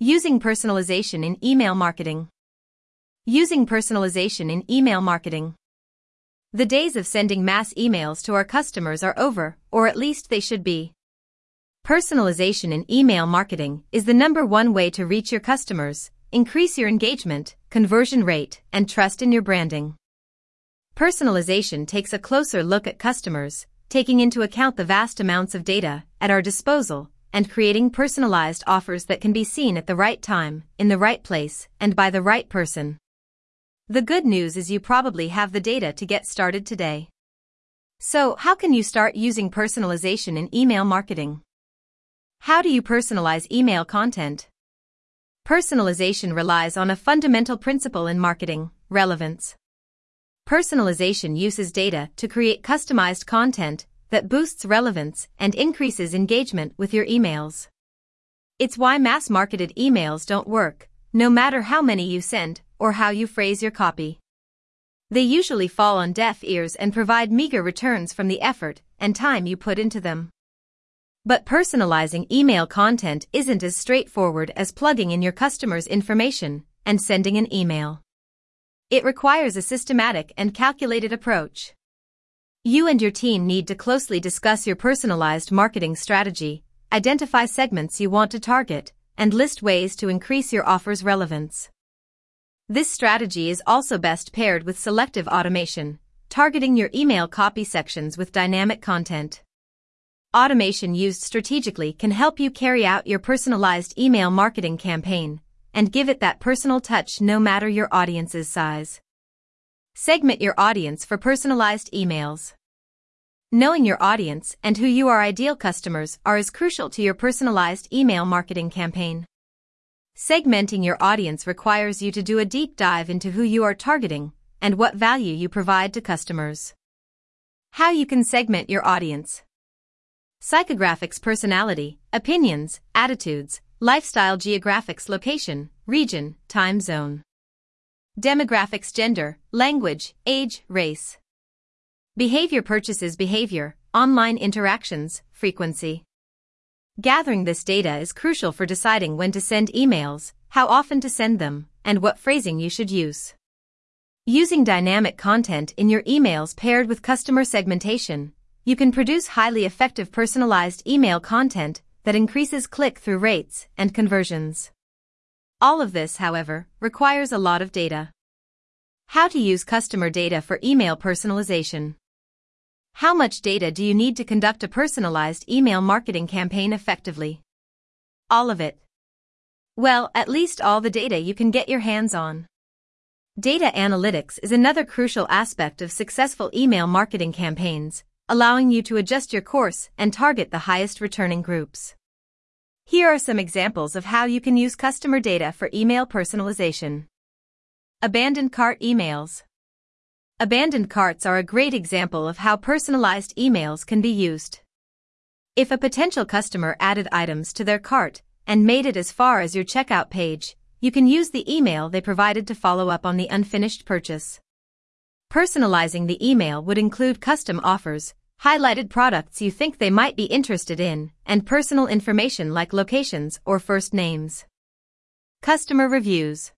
Using personalization in email marketing. Using personalization in email marketing. The days of sending mass emails to our customers are over, or at least they should be. Personalization in email marketing is the number one way to reach your customers, increase your engagement, conversion rate, and trust in your branding. Personalization takes a closer look at customers, taking into account the vast amounts of data at our disposal and creating personalized offers that can be seen at the right time, in the right place, and by the right person. The good news is you probably have the data to get started today. So, how can you start using personalization in email marketing? How do you personalize email content? Personalization relies on a fundamental principle in marketing relevance. Personalization uses data to create customized content that boosts relevance and increases engagement with your emails. It's why mass marketed emails don't work, no matter how many you send or how you phrase your copy. They usually fall on deaf ears and provide meager returns from the effort and time you put into them. But personalizing email content isn't as straightforward as plugging in your customer's information and sending an email. It requires a systematic and calculated approach. You and your team need to closely discuss your personalized marketing strategy, identify segments you want to target, and list ways to increase your offer's relevance. This strategy is also best paired with selective automation, targeting your email copy sections with dynamic content. Automation used strategically can help you carry out your personalized email marketing campaign and give it that personal touch no matter your audience's size. Segment your audience for personalized emails. Knowing your audience and who you are ideal customers are as crucial to your personalized email marketing campaign. Segmenting your audience requires you to do a deep dive into who you are targeting and what value you provide to customers. How you can segment your audience. Psychographics personality, opinions, attitudes, lifestyle geographics location, region, time zone. Demographics gender, language, age, race. Behavior purchases behavior, online interactions, frequency. Gathering this data is crucial for deciding when to send emails, how often to send them, and what phrasing you should use. Using dynamic content in your emails paired with customer segmentation, you can produce highly effective personalized email content that increases click-through rates and conversions. All of this, however, requires a lot of data. How to use customer data for email personalization. How much data do you need to conduct a personalized email marketing campaign effectively? All of it. Well, at least all the data you can get your hands on. Data analytics is another crucial aspect of successful email marketing campaigns, allowing you to adjust your course and target the highest returning groups. Here are some examples of how you can use customer data for email personalization. Abandoned cart emails. Abandoned carts are a great example of how personalized emails can be used. If a potential customer added items to their cart and made it as far as your checkout page, you can use the email they provided to follow up on the unfinished purchase. Personalizing the email would include custom offers, highlighted products you think they might be interested in, and personal information like locations or first names. Customer reviews.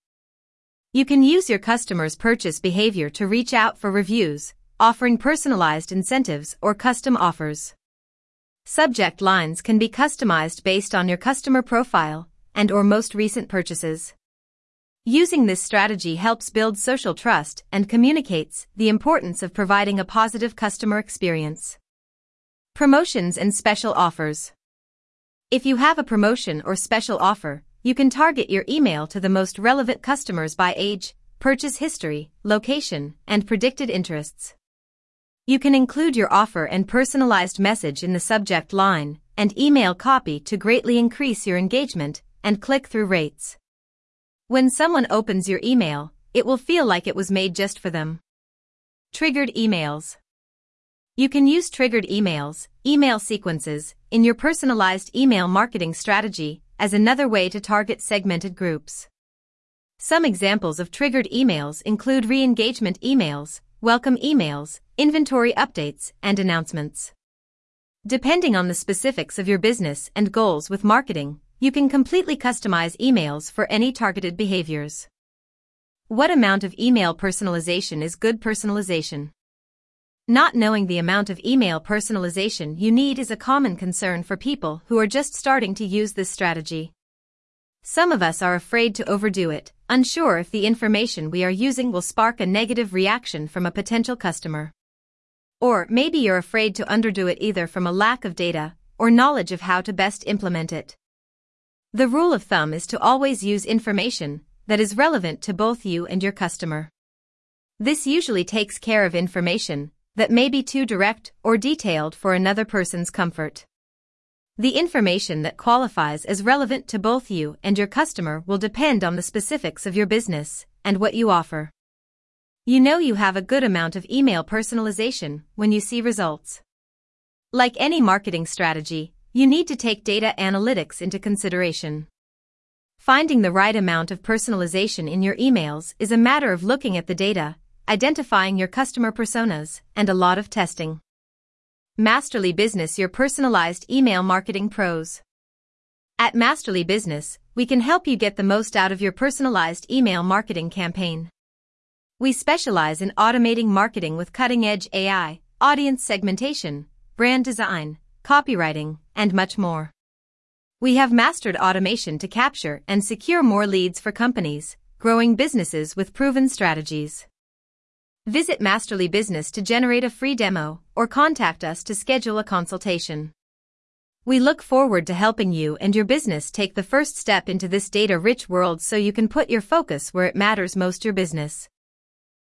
You can use your customers' purchase behavior to reach out for reviews, offering personalized incentives or custom offers. Subject lines can be customized based on your customer profile and or most recent purchases. Using this strategy helps build social trust and communicates the importance of providing a positive customer experience. Promotions and special offers. If you have a promotion or special offer, you can target your email to the most relevant customers by age, purchase history, location, and predicted interests. You can include your offer and personalized message in the subject line and email copy to greatly increase your engagement and click-through rates. When someone opens your email, it will feel like it was made just for them. Triggered emails. You can use triggered emails, email sequences, in your personalized email marketing strategy as another way to target segmented groups. Some examples of triggered emails include re-engagement emails, welcome emails, inventory updates, and announcements. Depending on the specifics of your business and goals with marketing, You can completely customize emails for any targeted behaviors. What amount of email personalization is good personalization? Not knowing the amount of email personalization you need is a common concern for people who are just starting to use this strategy. Some of us are afraid to overdo it, unsure if the information we are using will spark a negative reaction from a potential customer. Or maybe you're afraid to underdo it either from a lack of data or knowledge of how to best implement it. The rule of thumb is to always use information that is relevant to both you and your customer. This usually takes care of information that may be too direct or detailed for another person's comfort. The information that qualifies as relevant to both you and your customer will depend on the specifics of your business and what you offer. You know you have a good amount of email personalization when you see results. Like any marketing strategy, you need to take data analytics into consideration. Finding the right amount of personalization in your emails is a matter of looking at the data identifying your customer personas, and a lot of testing. Masterly Business Your Personalized Email Marketing Pros. At Masterly Business, we can help you get the most out of your personalized email marketing campaign. We specialize in automating marketing with cutting edge AI, audience segmentation, brand design, copywriting, and much more. We have mastered automation to capture and secure more leads for companies, growing businesses with proven strategies. Visit Masterly Business to generate a free demo or contact us to schedule a consultation. We look forward to helping you and your business take the first step into this data rich world so you can put your focus where it matters most your business.